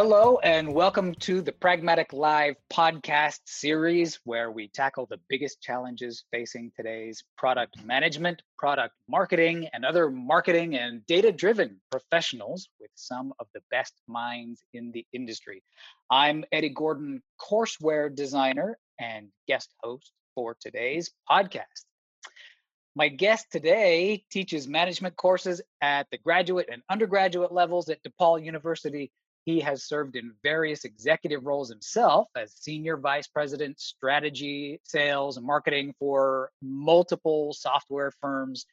Hello, and welcome to the Pragmatic Live podcast series, where we tackle the biggest challenges facing today's product management, product marketing, and other marketing and data driven professionals with some of the best minds in the industry. I'm Eddie Gordon, courseware designer and guest host for today's podcast. My guest today teaches management courses at the graduate and undergraduate levels at DePaul University he has served in various executive roles himself as senior vice president, strategy, sales, and marketing for multiple software firms.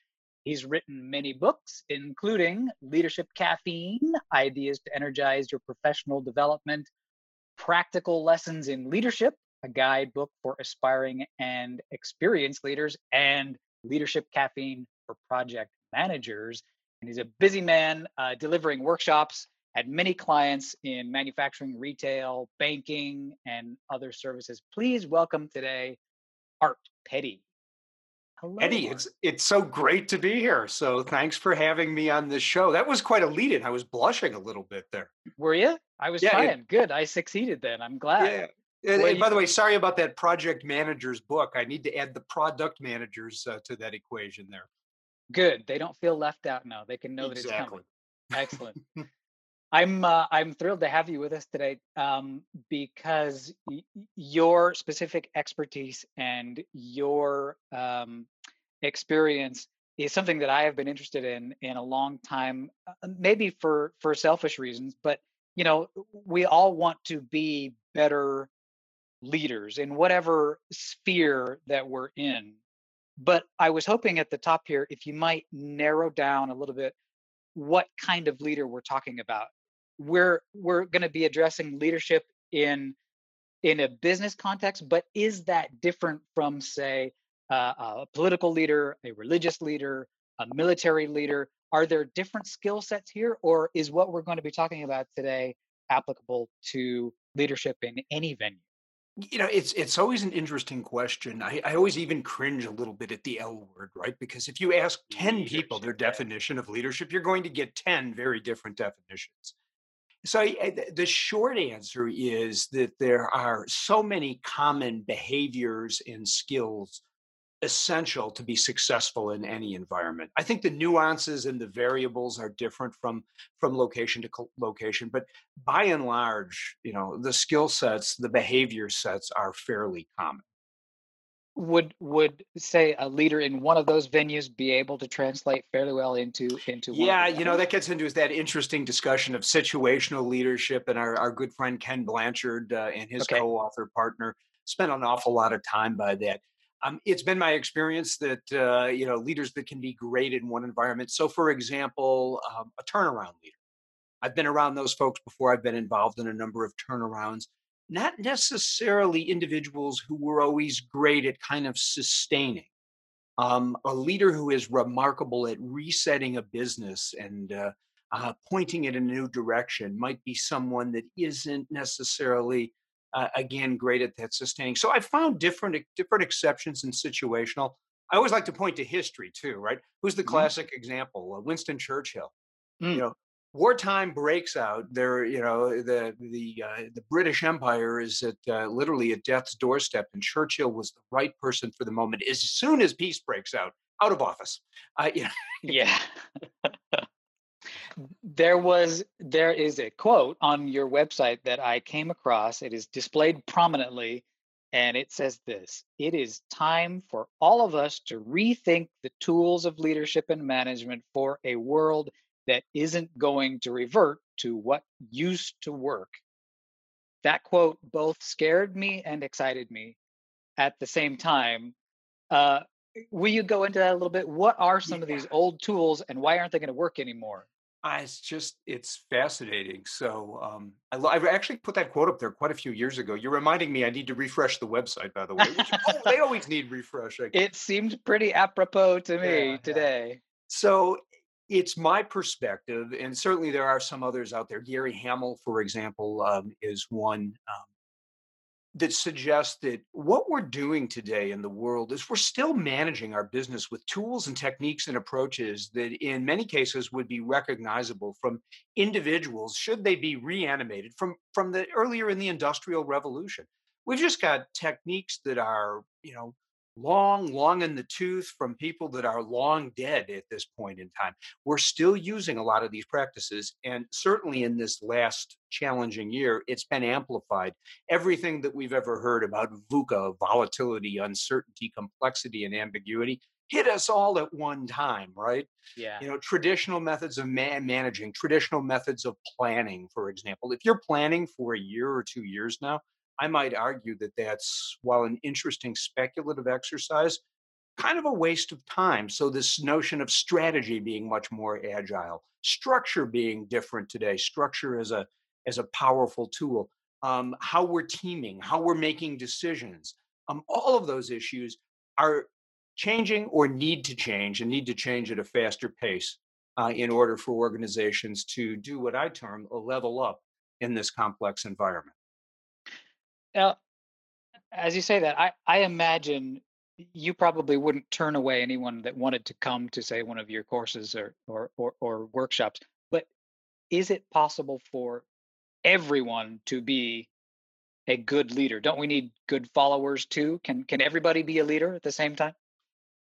He's written many books, including Leadership Caffeine Ideas to Energize Your Professional Development, Practical Lessons in Leadership, a guidebook for aspiring and experienced leaders, and Leadership Caffeine for Project Managers. And he's a busy man uh, delivering workshops had many clients in manufacturing, retail, banking, and other services. Please welcome today Art Petty. Hello. Eddie, it's it's so great to be here. So thanks for having me on this show. That was quite a lead in. I was blushing a little bit there. Were you? I was yeah, trying. It, Good. I succeeded then. I'm glad. Yeah. And, and by the way, sorry about that project manager's book. I need to add the product managers uh, to that equation there. Good. They don't feel left out now. They can know exactly. that it's coming. Excellent. I'm uh, I'm thrilled to have you with us today um, because y- your specific expertise and your um, experience is something that I have been interested in in a long time. Uh, maybe for for selfish reasons, but you know, we all want to be better leaders in whatever sphere that we're in. But I was hoping at the top here, if you might narrow down a little bit what kind of leader we're talking about we're we're going to be addressing leadership in in a business context but is that different from say uh, a political leader a religious leader a military leader? Are there different skill sets here or is what we're going to be talking about today applicable to leadership in any venue? You know it's it's always an interesting question. I, I always even cringe a little bit at the l word right? Because if you ask 10 people their definition of leadership you're going to get 10 very different definitions so eh, the short answer is that there are so many common behaviors and skills essential to be successful in any environment. I think the nuances and the variables are different from from location to location, but by and large, you know, the skill sets, the behavior sets are fairly common would would say a leader in one of those venues be able to translate fairly well into into yeah you know that gets into that interesting discussion of situational leadership and our, our good friend ken blanchard uh, and his okay. co-author partner spent an awful lot of time by that. Um, it's been my experience that uh, you know leaders that can be great in one environment. So for example um, a turnaround leader. I've been around those folks before. I've been involved in a number of turnarounds not necessarily individuals who were always great at kind of sustaining. Um, a leader who is remarkable at resetting a business and uh, uh, pointing it in a new direction might be someone that isn't necessarily, uh, again, great at that sustaining. So I found different different exceptions and situational. I always like to point to history too, right? Who's the mm-hmm. classic example? Winston Churchill. Mm. You know, wartime breaks out there you know the the uh, the british empire is at uh, literally at death's doorstep and churchill was the right person for the moment as soon as peace breaks out out of office. Uh, yeah. Yeah. There was there is a quote on your website that i came across. It is displayed prominently and it says this it is time for all of us to rethink the tools of leadership and management for a world that isn't going to revert to what used to work. That quote both scared me and excited me at the same time. Uh, will you go into that a little bit? What are some yeah. of these old tools and why aren't they going to work anymore? Uh, it's just it's fascinating. So um, I, have actually put that quote up there quite a few years ago. You're reminding me I need to refresh the website, by the way. Which, oh, they always need refreshing. It seemed pretty apropos to me yeah, today. Yeah. So it's my perspective, and certainly there are some others out there. Gary Hamel, for example, um, is one. Um, that suggests that what we're doing today in the world is we're still managing our business with tools and techniques and approaches that in many cases would be recognizable from individuals should they be reanimated from from the earlier in the industrial revolution we've just got techniques that are you know long, long in the tooth from people that are long dead at this point in time. We're still using a lot of these practices. And certainly in this last challenging year, it's been amplified. Everything that we've ever heard about VUCA, volatility, uncertainty, complexity, and ambiguity hit us all at one time, right? Yeah. You know, traditional methods of man- managing, traditional methods of planning, for example. If you're planning for a year or two years now, I might argue that that's, while an interesting speculative exercise, kind of a waste of time. So, this notion of strategy being much more agile, structure being different today, structure as a, as a powerful tool, um, how we're teaming, how we're making decisions, um, all of those issues are changing or need to change and need to change at a faster pace uh, in order for organizations to do what I term a level up in this complex environment. Now, as you say that, I, I imagine you probably wouldn't turn away anyone that wanted to come to say one of your courses or or or, or workshops. But is it possible for everyone to be a good leader? Don't we need good followers too? Can can everybody be a leader at the same time?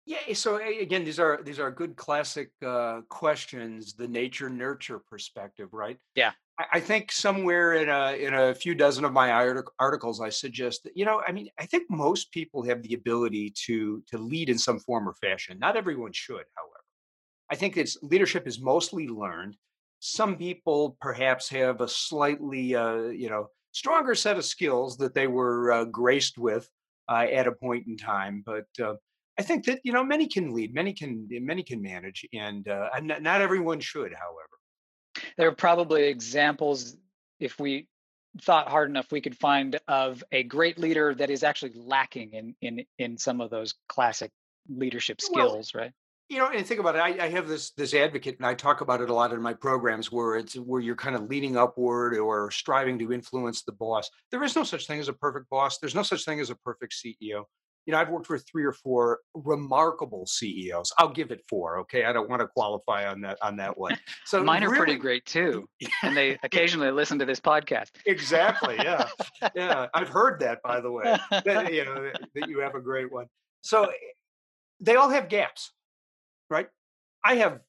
Yeah. So again, these are these are good classic uh, questions. The nature nurture perspective, right? Yeah. I think somewhere in a in a few dozen of my articles, I suggest that you know, I mean, I think most people have the ability to to lead in some form or fashion. Not everyone should, however. I think it's leadership is mostly learned. Some people perhaps have a slightly, uh, you know, stronger set of skills that they were uh, graced with uh, at a point in time. But uh, I think that you know, many can lead, many can many can manage, and uh, not, not everyone should, however there are probably examples if we thought hard enough we could find of a great leader that is actually lacking in in in some of those classic leadership skills well, right? you know and think about it I, I, have this this advocate and i talk about it a lot in my programs where it's where you're kind of leading upward or striving to influence the boss. There is no such thing as a perfect boss. There's no such thing as a perfect ceo you know, I've worked with three or four remarkable CEOs. I'll give it four. Okay, I don't want to qualify on that on that one. So mine are really, pretty great too, and they occasionally listen to this podcast. Exactly. Yeah, yeah. I've heard that, by the way. That, you know that you have a great one. So eh, they all have gaps, right? I have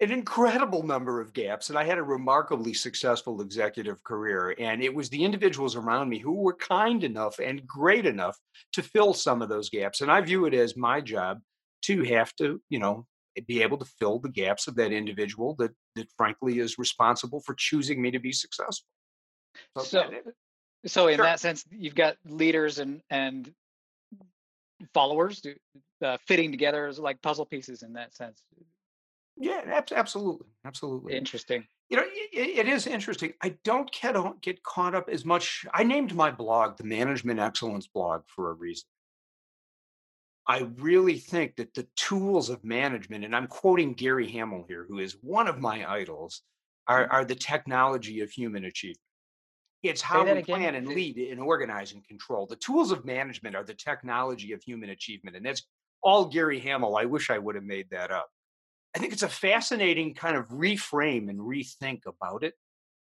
an incredible number of gaps and i had a remarkably successful executive career and it was the individuals around me who were kind enough and great enough to fill some of those gaps and i view it as my job to have to you know be able to fill the gaps of that individual that that frankly is responsible for choosing me to be successful so so, so in sure. that sense you've got leaders and and followers uh, fitting together as like puzzle pieces in that sense yeah, absolutely, absolutely. Interesting. You know, it, it is interesting. I don't get get caught up as much. I named my blog the Management Excellence Blog for a reason. I really think that the tools of management, and I'm quoting Gary Hamel here, who is one of my idols, are, mm-hmm. are the technology of human achievement. It's how we again. plan and lead and organize and control. The tools of management are the technology of human achievement. And that's all Gary Hamel. I wish I would have made that up. I think it's a fascinating kind of reframe and rethink about it.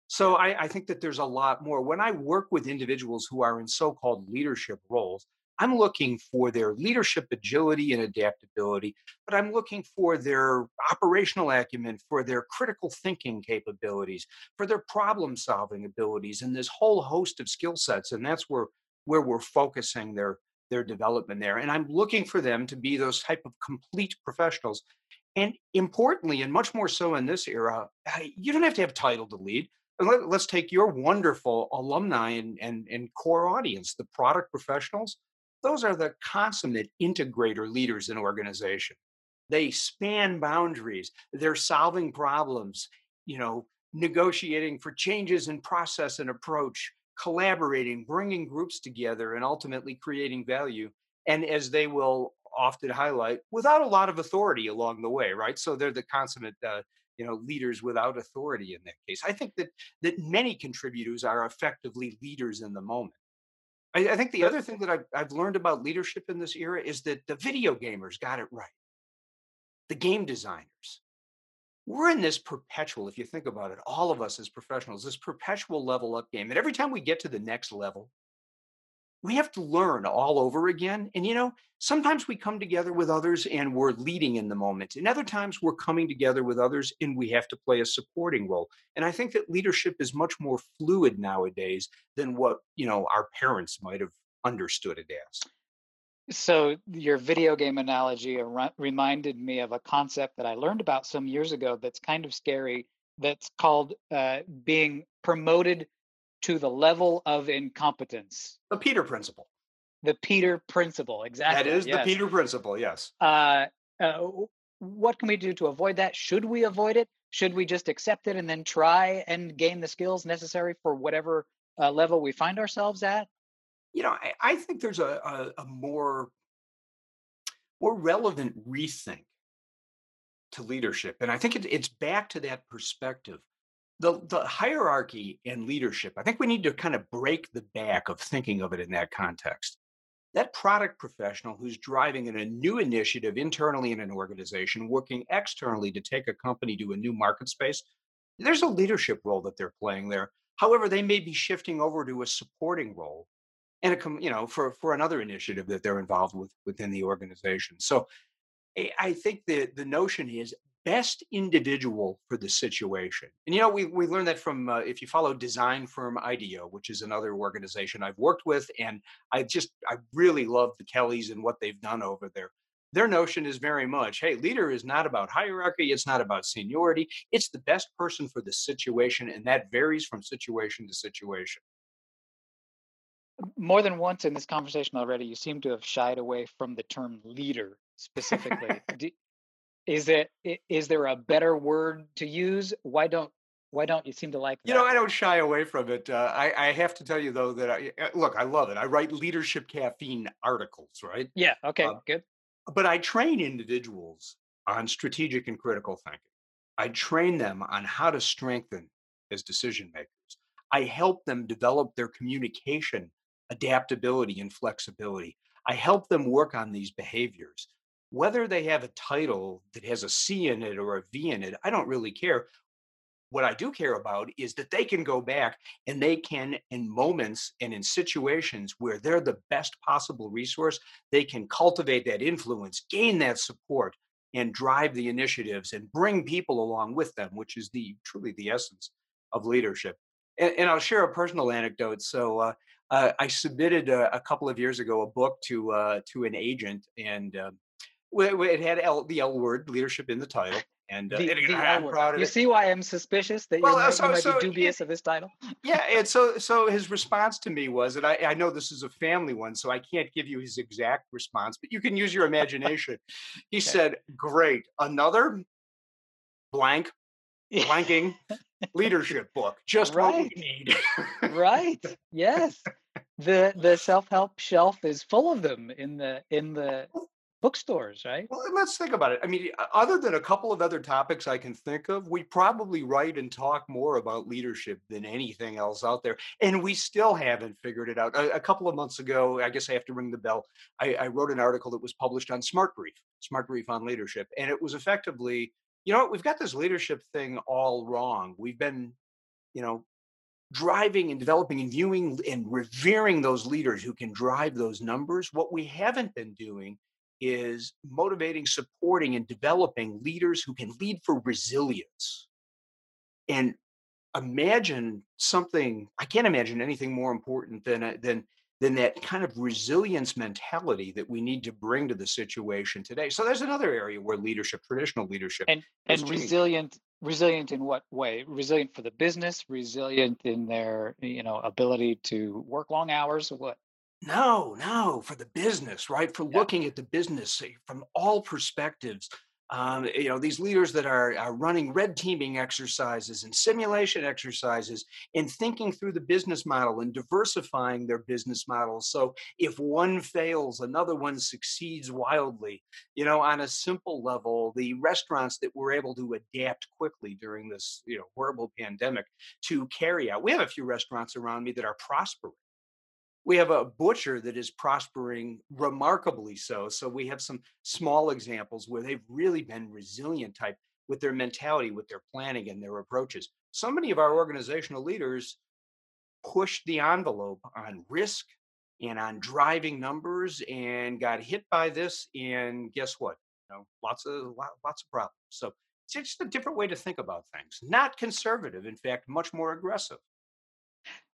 So I, I, think that there's a lot more. When I work with individuals who are in so-called leadership roles, I'm looking for their leadership agility and adaptability, but I'm looking for their operational acumen, for their critical thinking capabilities, for their problem-solving abilities, and this whole host of skill sets. And that's where where we're focusing their their development there. And I'm looking for them to be those type of complete professionals and importantly, and much more so in this era, you don't have to have title to lead. Let, us take your wonderful alumni and, and, and core audience, the product professionals. Those are the consummate integrator leaders in organization. They span boundaries. They're solving problems, you know, negotiating for changes in process and approach, collaborating, bringing groups together, and ultimately creating value. And as they will often highlight without a lot of authority along the way, right? So they're the consummate, uh, you know, leaders without authority in that case. I think that that many contributors are effectively leaders in the moment. I, I think the other thing that I've, I've learned about leadership in this era is that the video gamers got it right. The game designers, we're in this perpetual, if you think about it, all of us as professionals, this perpetual level up game. And every time we get to the next level, we have to learn all over again. And you know, sometimes we come together with others and we're leading in the moment. And other times we're coming together with others and we have to play a supporting role. And I think that leadership is much more fluid nowadays than what, you know, our parents might have understood it as. So your video game analogy reminded me of a concept that I learned about some years ago that's kind of scary. That's called uh, being promoted to the level of incompetence. The Peter Principle. The Peter Principle, exactly. That is yes. the Peter Principle, yes. Uh, uh, what can we do to avoid that? Should we avoid it? Should we just accept it and then try and gain the skills necessary for whatever uh, level we find ourselves at? You know, I, I think there's a, a, a more more relevant rethink to leadership, and I think it, it's back to that perspective the the hierarchy and leadership i think we need to kind of break the back of thinking of it in that context. That product professional who's driving in a new initiative internally in an organization working externally to take a company to a new market space there's a leadership role that they're playing there. However they may be shifting over to a supporting role and a you know for for another initiative that they're involved with within the organization. So I think the the notion is best individual for the situation. And you know, we we learned that from uh, if you follow design firm IDEO, which is another organization I've worked with, and I just I really love the Kellys and what they've done over there. Their notion is very much, hey, leader is not about hierarchy, it's not about seniority, it's the best person for the situation, and that varies from situation to situation. More than once in this conversation already, you seem to have shied away from the term leader specifically. do, is it is there a better word to use? Why don't why don't you seem to like that? You know, I don't shy away from it. Uh, I, I have to tell you though that I uh, look, I love it. I write leadership caffeine articles, right? Yeah. Okay. Uh, good. But I train individuals on strategic and critical thinking. I train them on how to strengthen as decision makers. I help them develop their communication adaptability and flexibility. I help them work on these behaviors whether they have a title that has a C in it or a V in it, I don't really care. What I do care about is that they can go back and they can, in moments and in situations where they're the best possible resource, they can cultivate that influence, gain that support, and drive the initiatives and bring people along with them, which is the truly the essence of leadership. And, and I'll share a personal anecdote. So uh, uh, I submitted a, a, couple of years ago a book to uh, to an agent, and um, it had L, the L word, leadership in the title. And, uh, the, and the I'm proud of you it. see why I'm suspicious that well, you might, so, you might so, be dubious of his title? yeah, and so so his response to me was, and I, I know this is a family one, so I can't give you his exact response, but you can use your imagination. He okay. said, "Great, another blank, blanking leadership book, just right. what we need." right. Yes. The the self help shelf is full of them in the in the bookstores, right? Well, let's think about it. I mean, other than a couple of other topics I can think of, we probably write and talk more about leadership than anything else out there. And we still haven't figured it out. A, a couple of months ago, I guess I have to ring the bell. I, I wrote an article that was published on Smart Brief, Smart Brief on leadership. And it was effectively, you know, we've got this leadership thing all wrong. We've been, you know, driving and developing and viewing and revering those leaders who can drive those numbers. What we haven't been doing is motivating, supporting, and developing leaders who can lead for resilience. And imagine something, I can't imagine anything more important than, uh, than, than that kind of resilience mentality that we need to bring to the situation today. So there's another area where leadership, traditional leadership, and, and resilient resilient in what way resilient for the business resilient in their you know ability to work long hours what no, no, for the business, right? For yeah. looking at the business from all perspectives. Um, you know, these leaders that are, are running red teaming exercises and simulation exercises and thinking through the business model and diversifying their business models. So if one fails, another one succeeds wildly. You know, on a simple level, the restaurants that were able to adapt quickly during this, you know, horrible pandemic to carry out. We have a few restaurants around me that are prospering we have a butcher that is prospering remarkably so. So we have some small examples where they've really been resilient type with their mentality, with their planning and their approaches. So many of our organizational leaders pushed the envelope on risk and on driving numbers and got hit by this. And guess what? You know, lots of lots of problems. So it's just a different way to think about things. Not conservative, in fact, much more aggressive.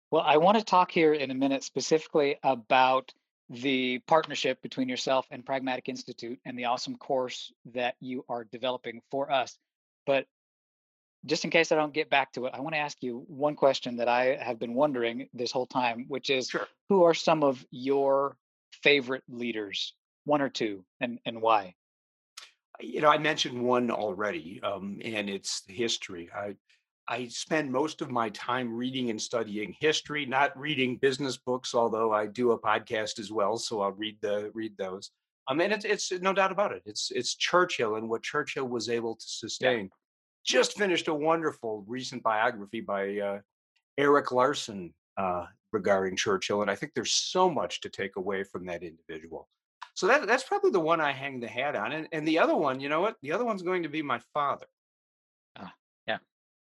Well, I want to talk here in a minute specifically about the partnership between yourself and Pragmatic Institute and the awesome course that you are developing for us. But just in case I don't get back to it, I want to ask you one question that I have been wondering this whole time, which is sure. who are some of your favorite leaders, one or two, and, and why? You know, I mentioned one already, um, and it's history. I I spend most of my time reading and studying history, not reading business books, although I do a podcast as well, so I'll read the read those. I mean, it's, it's no doubt about it. It's it's Churchill and what Churchill was able to sustain. Yeah. Just finished a wonderful recent biography by uh, Erik Larson uh, regarding Churchill, and I think there's so much to take away from that individual. So that that's probably the one I hang the hat on, and and the other one, you know what? The other one's going to be my father.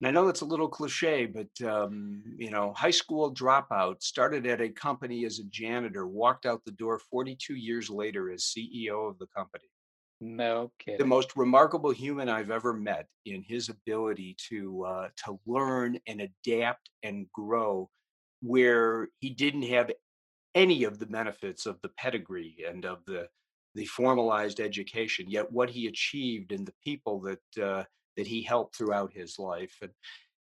And I know it's a little cliche, but um, you know, high school dropout, started at a company as a janitor, walked out the door 42 years later as CEO of the company. No kidding. The most remarkable human I've ever met in his ability to uh, to learn and adapt and grow, where he didn't have any of the benefits of the pedigree and of the the formalized education. Yet what he achieved and the people that uh, that he helped throughout his life. And,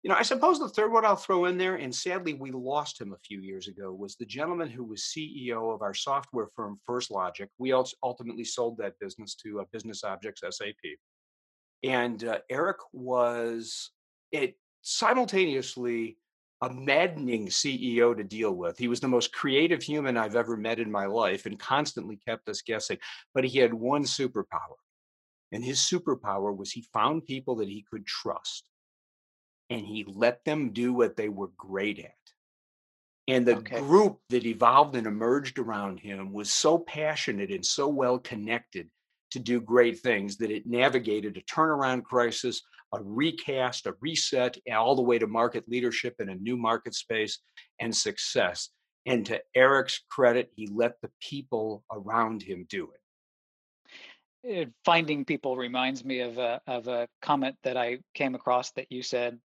you know, I suppose the third one I'll throw in there, and sadly we lost him a few years ago, was the gentleman who was CEO of our software firm, First Logic. We ultimately sold that business to uh, Business Objects SAP. And uh, Eric was it simultaneously a maddening CEO to deal with. He was the most creative human I've ever met in my life and constantly kept us guessing. But he had one superpower and his superpower was he found people that he could trust and he let them do what they were great at. And the okay. group that evolved and emerged around him was so passionate and so well connected to do great things that it navigated a turnaround crisis, a recast, a reset, all the way to market leadership in a new market space and success. And to Eric's credit, he let the people around him do it. Uh, finding people reminds me of a of a comment that I came across that you said.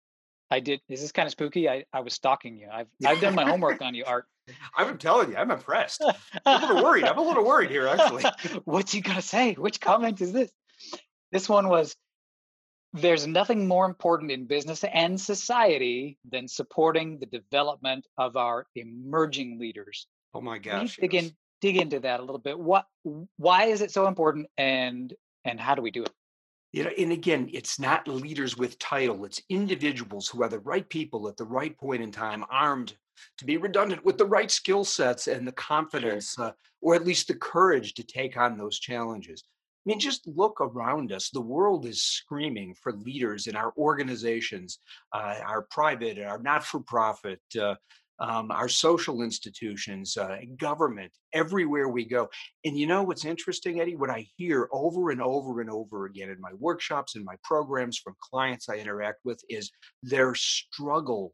I did. Is this kind of spooky? I, I was stalking you. I've I've done my homework on you, Art. I'm telling you, I'm impressed. I'm a little worried. I'm a little worried here, actually. What's he gonna say? Which comment is this? This one was. There's nothing more important in business and society than supporting the development of our emerging leaders. Oh my gosh! Dig yes. Dig into that a little bit. What, why is it so important, and and how do we do it? You know, and again, it's not leaders with title; it's individuals who are the right people at the right point in time, armed to be redundant with the right skill sets and the confidence, uh, or at least the courage to take on those challenges. I mean, just look around us. The world is screaming for leaders in our organizations, uh, our private, our not for profit, uh, um, our social institutions, uh, government, everywhere we go. And you know what's interesting, Eddie? What I hear over and over and over again in my workshops and my programs from clients I interact with is their struggle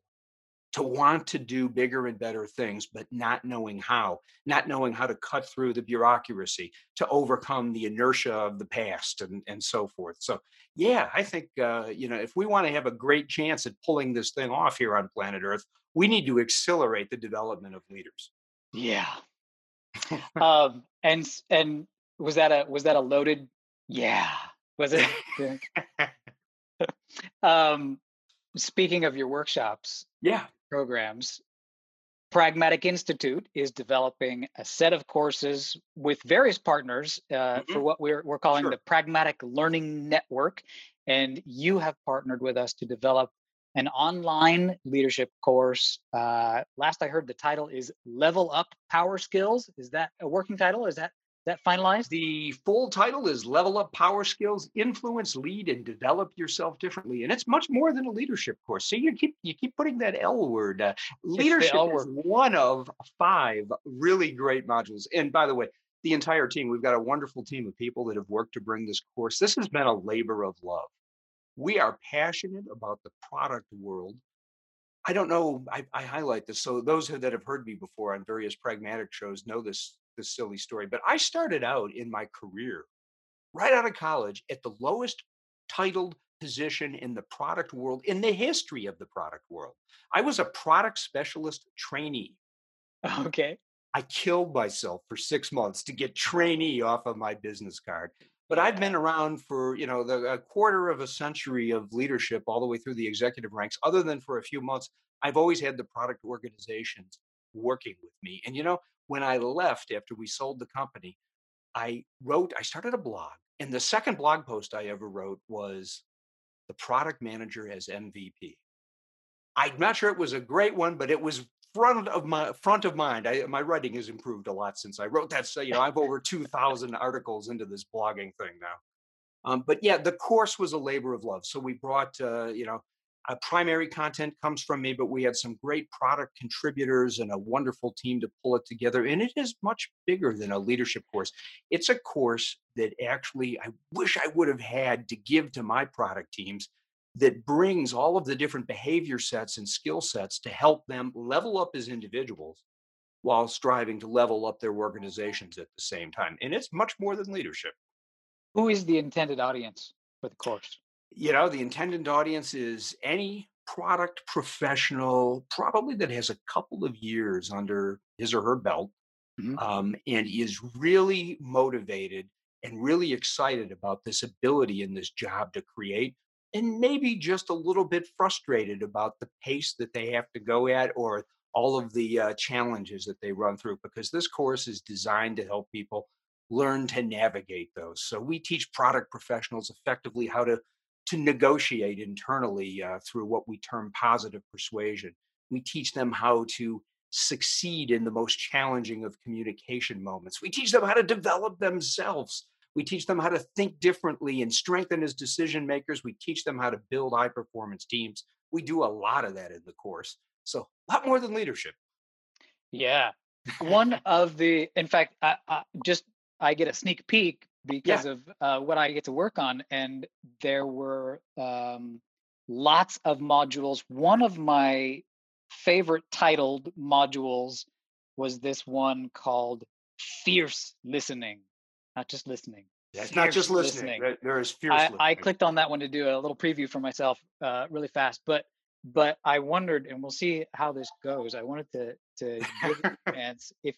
to want to do bigger and better things, but not knowing how, not knowing how to cut through the bureaucracy, to overcome the inertia of the past, and, and so forth. So, yeah, I think, uh, you know, if we want to have a great chance at pulling this thing off here on planet Earth, we need to accelerate the development of leaders. Yeah. um, and and was that a was that a loaded? Yeah. Was it? um, speaking of your workshops, yeah, programs, Pragmatic Institute is developing a set of courses with various partners uh, mm-hmm. for what we're we're calling sure. the Pragmatic Learning Network, and you have partnered with us to develop an online leadership course. Uh, last I heard, the title is Level Up Power Skills. Is that a working title? Is that that finalized? The full title is Level Up Power Skills, Influence, Lead, and Develop Yourself Differently. And it's much more than a leadership course. See, you keep you keep putting that L word. Uh, leadership L word. is one of five really great modules. And by the way, the entire team, we've got a wonderful team of people that have worked to bring this course. This has been a labor of love. We are passionate about the product world. I don't know, I, I highlight this. So those that have heard me before on various pragmatic shows know this this silly story, but I started out in my career right out of college at the lowest titled position in the product world in the history of the product world. I was a product specialist trainee. Okay. I killed myself for six months to get trainee off of my business card. But I've been around for you know the a quarter of a century of leadership all the way through the executive ranks. Other than for a few months, I've always had the product organizations working with me. And you know, when I left after we sold the company, I wrote, I started a blog. And the second blog post I ever wrote was the product manager as MVP. I'm not sure it was a great one, but it was front of my front of mind. I, my writing has improved a lot since I wrote that. So you know, I've over two thousand articles into this blogging thing now. Um, but yeah, the course was a labor of love. So we brought uh, you know uh, primary content comes from me, but we had some great product contributors and a wonderful team to pull it together. And it is much bigger than a leadership course. It's a course that actually I wish I would have had to give to my product teams that brings all of the different behavior sets and skill sets to help them level up as individuals while striving to level up their organizations at the same time. And it's much more than leadership. Who is the intended audience for the course? You know, the intended audience is any product professional, probably that has a couple of years under his or her belt, mm-hmm. um, and is really motivated and really excited about this ability in this job to create, and maybe just a little bit frustrated about the pace that they have to go at or all of the uh, challenges that they run through because this course is designed to help people learn to navigate those. So we teach product professionals effectively how to to negotiate internally uh, through what we term positive persuasion. We teach them how to succeed in the most challenging of communication moments. We teach them how to develop themselves. We teach them how to think differently and strengthen as decision makers. We teach them how to build high performance teams. We do a lot of that in the course. So, a lot more than leadership. Yeah. One of the, in fact, I, I just I get a sneak peek because yeah. of uh, what I get to work on. And there were um, lots of modules. One of my favorite titled modules was this one called Fierce Listening, not just listening. Yeah, it's not just listening. listening. There is fierce. I, I, clicked on that one to do a little preview for myself, uh, really fast. But but I wondered, and we'll see how this goes. I wanted to to give a chance if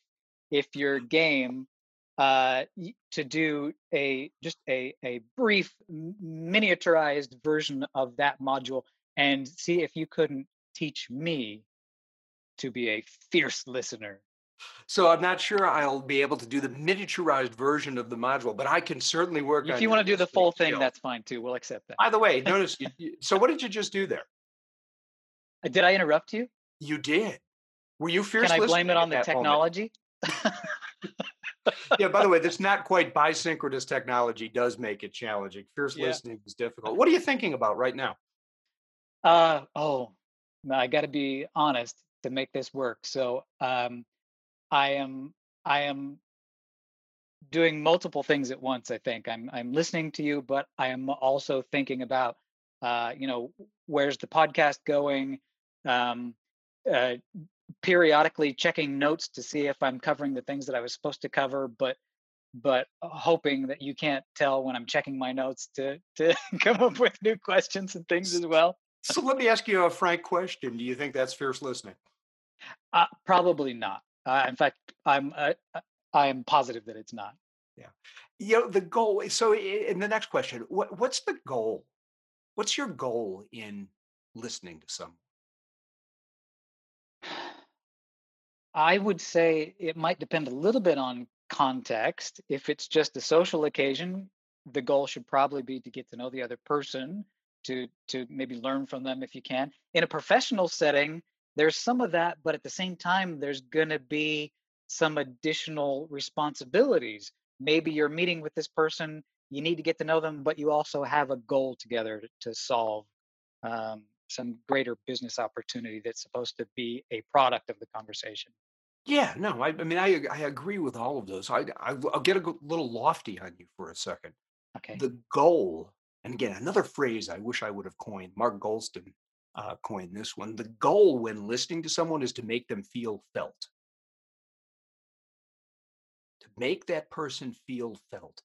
if your game uh, to do a just a, a brief miniaturized version of that module and see if you couldn't teach me to be a fierce listener. So I'm not sure I'll be able to do the miniaturized version of the module, but I can certainly work. If you want to do the full thing, skill. that's fine too. We'll accept that. By the way, notice. you, so what did you just do there? Uh, did I interrupt you? You did. Were you fierce? Can I blame it on the technology? yeah, by the way, this not quite bisynchronous technology does make it challenging. Fierce yeah. listening is difficult. What are you thinking about right now? Uh oh, I got to be honest to make this work. So, um, I am I am doing multiple things at once. I think I'm I'm listening to you, but I am also thinking about, uh, you know, where's the podcast going? Um, uh, periodically checking notes to see if I'm covering the things that I was supposed to cover, but but hoping that you can't tell when I'm checking my notes to to come up with new questions and things as well. So let me ask you a frank question: Do you think that's fierce listening? Uh, probably not. Uh, in fact, I'm uh, uh I am positive that it's not. Yeah, you know the goal. So in the next question, what, what's the goal? What's your goal in listening to someone? I would say it might depend a little bit on context. If it's just a social occasion, the goal should probably be to get to know the other person, to to maybe learn from them if you can. In a professional setting, there's some of that, but at the same time, there's going to be some additional responsibilities maybe you're meeting with this person, you need to get to know them, but you also have a goal together to, solve um, some greater business opportunity that's supposed to be a product of the conversation. Yeah, no, I, I mean, I I agree with all of those. I, I will get a little lofty on you for a second. Okay. The goal, and again, another phrase I wish I would have coined. Mark Goulston uh, coined this one. The goal when listening to someone is to make them feel felt. To make that person feel felt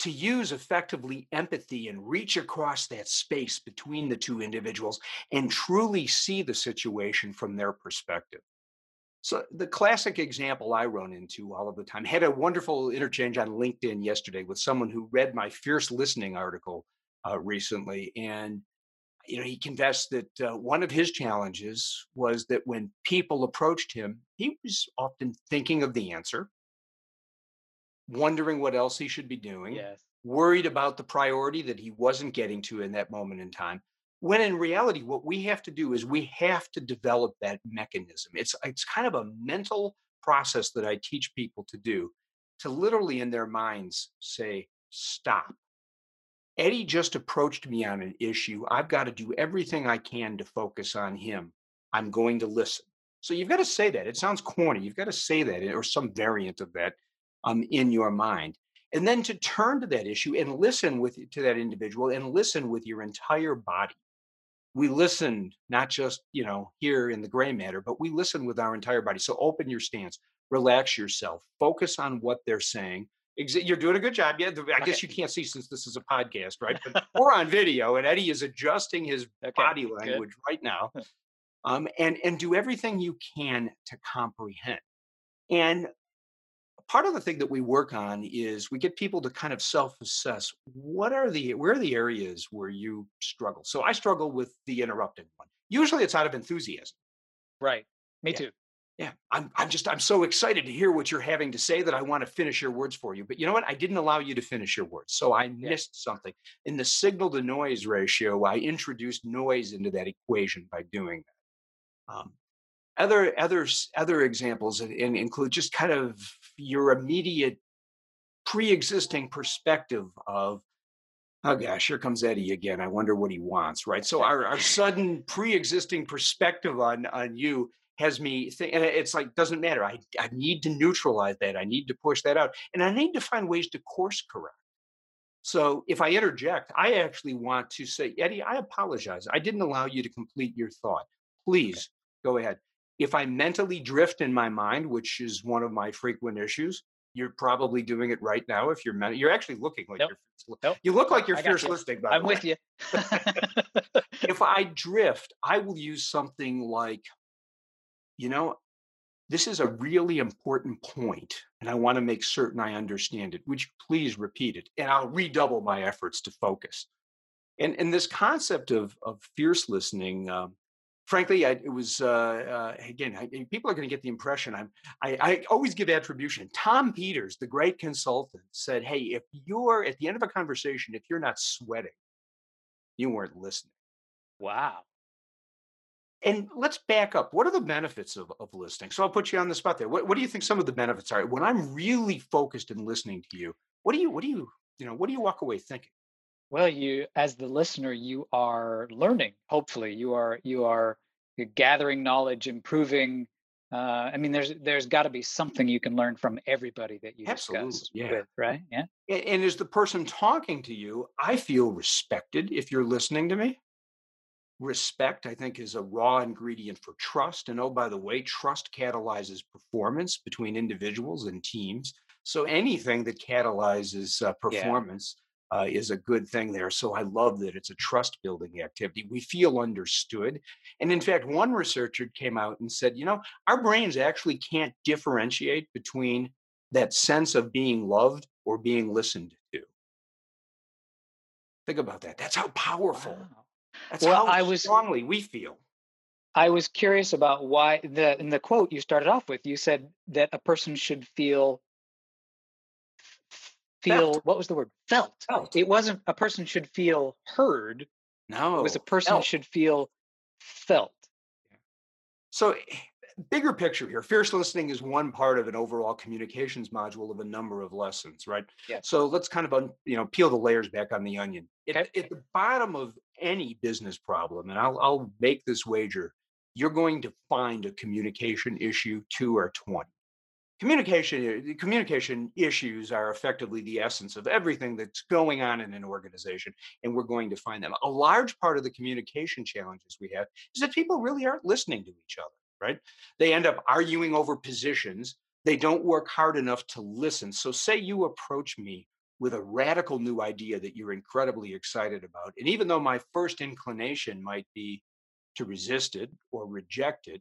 to use effectively empathy and reach across that space between the two individuals and truly see the situation from their perspective. So the classic example I run into all of the time had a wonderful interchange on LinkedIn yesterday with someone who read my fierce listening article uh, recently, and you know he confessed that uh, one of his challenges was that when people approached him, he was often thinking of the answer, wondering what else he should be doing, yes. worried about the priority that he wasn't getting to in that moment in time. When in reality, what we have to do is we have to develop that mechanism. It's it's kind of a mental process that I teach people to do, to literally in their minds say, stop. Eddie just approached me on an issue. I've got to do everything I can to focus on him. I'm going to listen. So you've got to say that. It sounds corny. You've got to say that or some variant of that um, in your mind and then to turn to that issue and listen with to that individual and listen with your entire body we listened not just you know here in the gray matter but we listen with our entire body. So open your stance relax yourself focus on what they're saying. You're doing a good job. Yeah i guess you can't see since this is a podcast right? But we're on video and eddie is adjusting his okay, body language good. right now um, and and do everything you can to comprehend. And part of the thing that we work on is we get people to kind of self-assess what are the where are the areas where you struggle? So i struggle with the interrupted one. Usually it's out of enthusiasm. Right. Me yeah. too. Yeah. I'm, I'm just i'm so excited to hear what you're having to say that i want to finish your words for you. But you know what? I didn't allow you to finish your words so i missed yeah. something. In the signal to noise ratio i introduced noise into that equation by doing that. Um, other other other examples include just kind of your immediate pre-existing perspective of oh gosh here comes eddie again i wonder what he wants right? So our, our sudden pre-existing perspective on on you has me think and it's like doesn't matter I, I need to neutralize that i need to push that out and i need to find ways to course correct. So if i interject i actually want to say eddie i apologize i didn't allow you to complete your thought. Please okay. go ahead if I mentally drift in my mind, which is one of my frequent issues, you're probably doing it right now. If you're men- you're actually looking like nope. you're nope. you look like you're fierce you. listening. By I'm with you. if I drift, I will use something like, you know, this is a really important point, and I want to make certain I understand it. Would you please repeat it? And I'll redouble my efforts to focus. And and this concept of of fierce listening. Um, frankly, I, it was uh, uh, again. I, people are going to get the impression I'm. I, I, always give attribution. Tom Peters, the great consultant, said, "Hey, if you're at the end of a conversation, if you're not sweating, you weren't listening." Wow. And let's back up. What are the benefits of, of listening? So I'll put you on the spot there. What, what do you think some of the benefits are? When I'm really focused and listening to you, what do you, what do you, you know, what do you walk away thinking? Well you as the listener you are learning hopefully you are you are gathering knowledge improving uh, I mean, there's there's got to be something you can learn from everybody that you Absolutely, discuss yeah. with, right? Yeah. And, and as the person talking to you, I feel respected if you're listening to me. Respect, I think, is a raw ingredient for trust. And oh, by the way, trust catalyzes performance between individuals and teams. So anything that catalyzes uh, performance uh, is a good thing there. So I love that it's a trust building activity. We feel understood. And in fact, one researcher came out and said, you know, our brains actually can't differentiate between that sense of being loved or being listened to. Think about that. That's how powerful. Wow. That's well, how I was, strongly we feel. I was curious about why the in the quote you started off with, you said that a person should feel feel felt. what was the word felt. felt. It wasn't a person should feel heard. No, it was a person felt. should feel felt. So eh, bigger picture here fierce listening is one part of an overall communications module of a number of lessons right yeah so let's kind of un, you know peel the layers back on the onion at, at the bottom of any business problem and I'll, I'll make this wager you're going to find a communication issue two or 20 communication communication issues are effectively the essence of everything that's going on in an organization and we're going to find them. A large part of the communication challenges we have is that people really aren't listening to each other right? They end up arguing over positions. They don't work hard enough to listen. So say you approach me with a radical new idea that you're incredibly excited about and even though my first inclination might be to resist it or reject it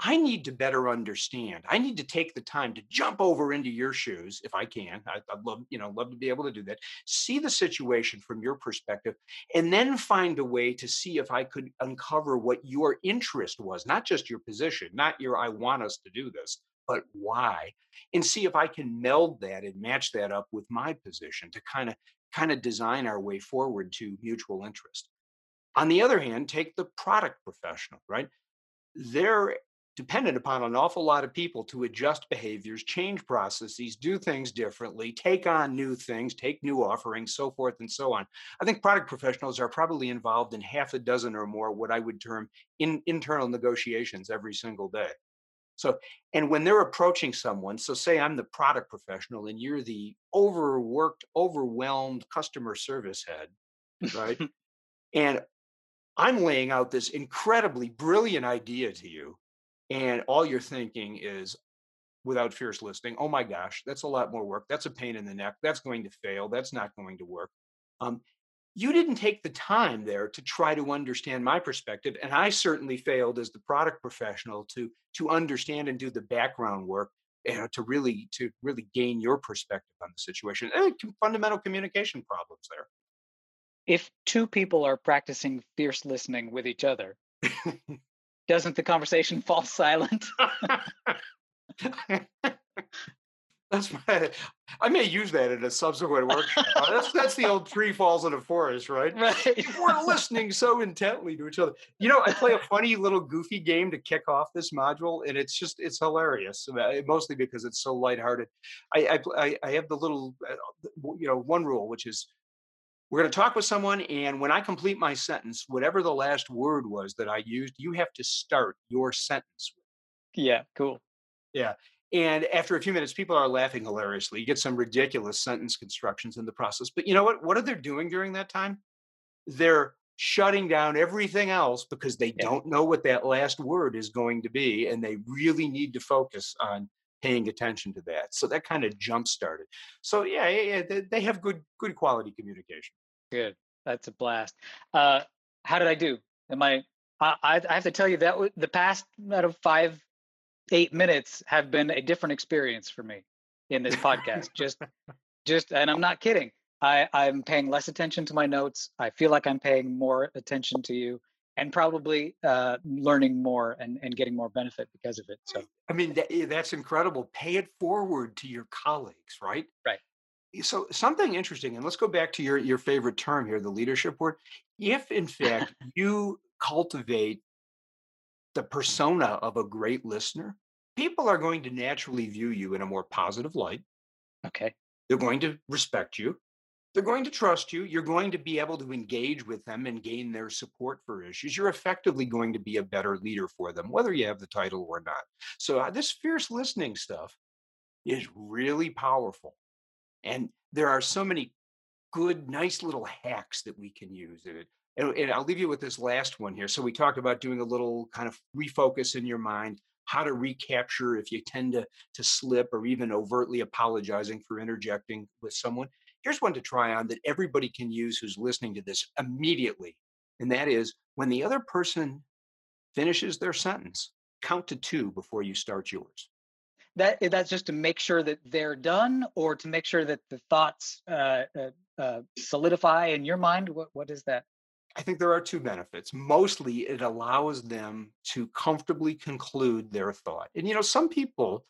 I need to better understand. I need to take the time to jump over into your shoes if I can. I, would love, you know, love to be able to do that. See the situation from your perspective, and then find a way to see if I could uncover what your interest was, not just your position, not your I want us to do this, but why, and see if I can meld that and match that up with my position to kind of kind of design our way forward to mutual interest. On the other hand, take the product professional, right? They're dependent upon an awful lot of people to adjust behaviors, change processes, do things differently, take on new things, take new offerings, so forth and so on. I think product professionals are probably involved in half a dozen or more what I would term in, internal negotiations every single day. So, and when they're approaching someone, so say I'm the product professional and you're the overworked, overwhelmed customer service head, right? and I'm laying out this incredibly brilliant idea to you and all you're thinking is without fierce listening oh my gosh that's a lot more work that's a pain in the neck that's going to fail that's not going to work. Um, you didn't take the time there to try to understand my perspective and i certainly failed as the product professional to to understand and do the background work you know, to really to really gain your perspective on the situation and fundamental communication problems there. If two people are practicing fierce listening with each other doesn't the conversation fall silent? that's my, I may use that in a subsequent workshop. that's that's the old tree falls in a forest, right? Right. We're listening so intently to each other. You know, I play a funny little goofy game to kick off this module, and it's just it's hilarious. Uh, mostly because it's so lighthearted. I I I have the little, uh, you know, one rule which is we're going to talk with someone and when i complete my sentence whatever the last word was that i used you have to start your sentence yeah cool yeah and after a few minutes people are laughing hilariously you get some ridiculous sentence constructions in the process but you know what what are they doing during that time they're shutting down everything else because they yeah. don't know what that last word is going to be and they really need to focus on paying attention to that. So that kind of jump started. So yeah, yeah, yeah they, have good good quality communication. Good, that's a blast. Uh, how did I do? Am I? I, I have to tell you that the past out of five, eight minutes have been a different experience for me in this podcast. just, just, and I'm not kidding. I, I'm paying less attention to my notes. I feel like I'm paying more attention to you and probably uh, learning more and, and getting more benefit because of it. So, I mean, that, eh, that's incredible. Pay it forward to your colleagues, right? Right. So, something interesting, and let's go back to your, your favorite term here, the leadership word. If, in fact, you cultivate the persona of a great listener, people are going to naturally view you in a more positive light. Okay. They're going to respect you they're going to trust you. You're going to be able to engage with them and gain their support for issues. You're effectively going to be a better leader for them, whether you have the title or not. So, uh, this fierce listening stuff is really powerful. And there are so many good, nice little hacks that we can use. And, and I'll leave you with this last one here. So, we talked about doing a little kind of refocus in your mind how to recapture if you tend to to slip or even overtly apologizing for interjecting with someone Here's one to try on that everybody can use who's listening to this immediately. And that is when the other person finishes their sentence, count to two before you start yours. That that's just to make sure that they're done, or to make sure that the thoughts uh, uh, uh, solidify in your mind. What what is that? I think there are two benefits. Mostly, it allows them to comfortably conclude their thought. And you know, some people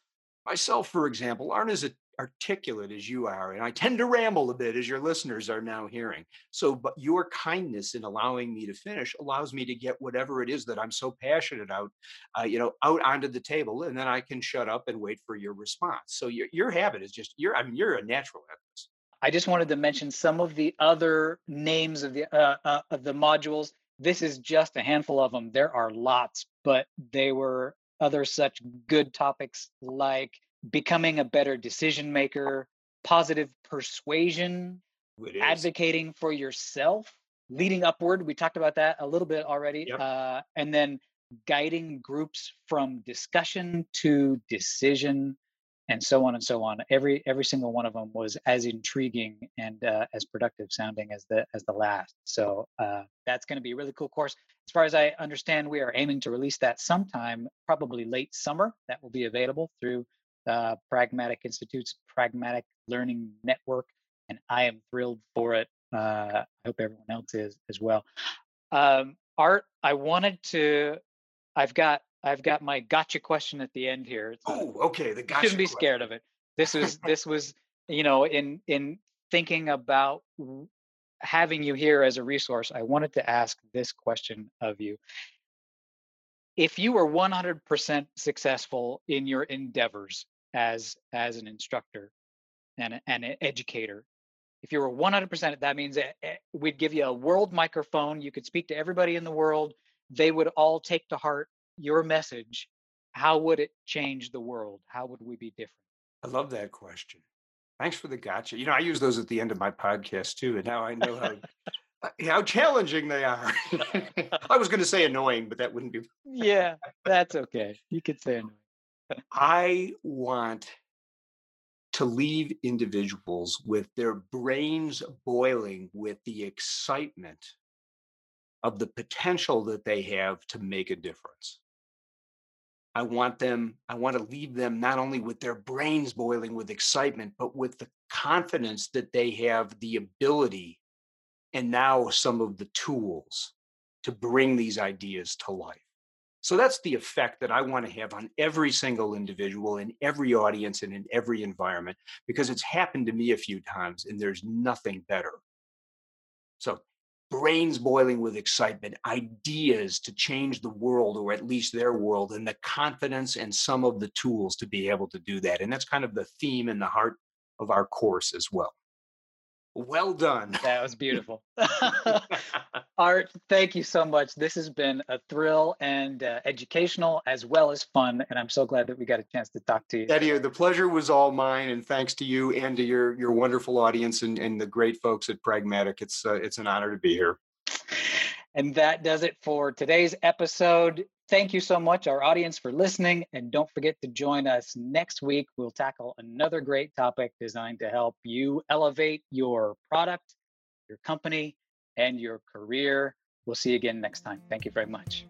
myself, for example, aren't as articulate as you are, and I tend to ramble a bit as your listeners are now hearing. So, but your kindness in allowing me to finish allows me to get whatever it is that I'm so passionate about, uh, you know, out onto the table, and then I can shut up and wait for your response. So your your habit is just you're I mean you're a natural at this. I just wanted to mention some of the other names of the uh, uh, of the modules. This is just a handful of them. There are lots, but they were other such good topics like becoming a better decision maker, positive persuasion, advocating for yourself, leading upward. We talked about that a little bit already. Yep. Uh, and then guiding groups from discussion to decision and so on and so on. Every every single one of them was as intriguing and uh, as productive sounding as the as the last. So uh, that's going to be a really cool course. As far as I understand, we are aiming to release that sometime, probably late summer. That will be available through uh, Pragmatic Institute's Pragmatic Learning Network, and I am thrilled for it. Uh, I hope everyone else is as well. Um, Art, I wanted to. I've got I've got my gotcha question at the end here. oh, okay. The gotcha. Shouldn't be question. scared of it. This was this was you know in in thinking about having you here as a resource. I wanted to ask this question of you. If you were 100% successful in your endeavors as as an instructor and and an educator, if you were 100%, that means eh, we'd give you a world microphone. You could speak to everybody in the world. They would all take to heart your message, how would it change the world? How would we be different? I love that question. Thanks for the gotcha. You know, I use those at the end of my podcast too, and now I know how uh, how challenging they are. I was going to say annoying, but that wouldn't be. yeah, that's okay. You could say annoying. I want to leave individuals with their brains boiling with the excitement of the potential that they have to make a difference. I want them, I want to leave them not only with their brains boiling with excitement, but with the confidence that they have the ability and now some of the tools to bring these ideas to life. So that's the effect that I want to have on every single individual in every audience and in every environment, because it's happened to me a few times and there's nothing better. So brains boiling with excitement, ideas to change the world or at least their world, and the confidence and some of the tools to be able to do that. And that's kind of the theme and the heart of our course as well. Well done. That was beautiful. Art, thank you so much. This has been a thrill and uh, educational as well as fun. And I'm so glad that we got a chance to talk to you. Eddie, the pleasure was all mine. And thanks to you and to your, your wonderful audience and, and the great folks at Pragmatic. It's, uh, it's an honor to be here. And that does it for today's episode. Thank you so much, our audience, for listening. And don't forget to join us next week. We'll tackle another great topic designed to help you elevate your product, your company, and your career. We'll see you again next time. Thank you very much.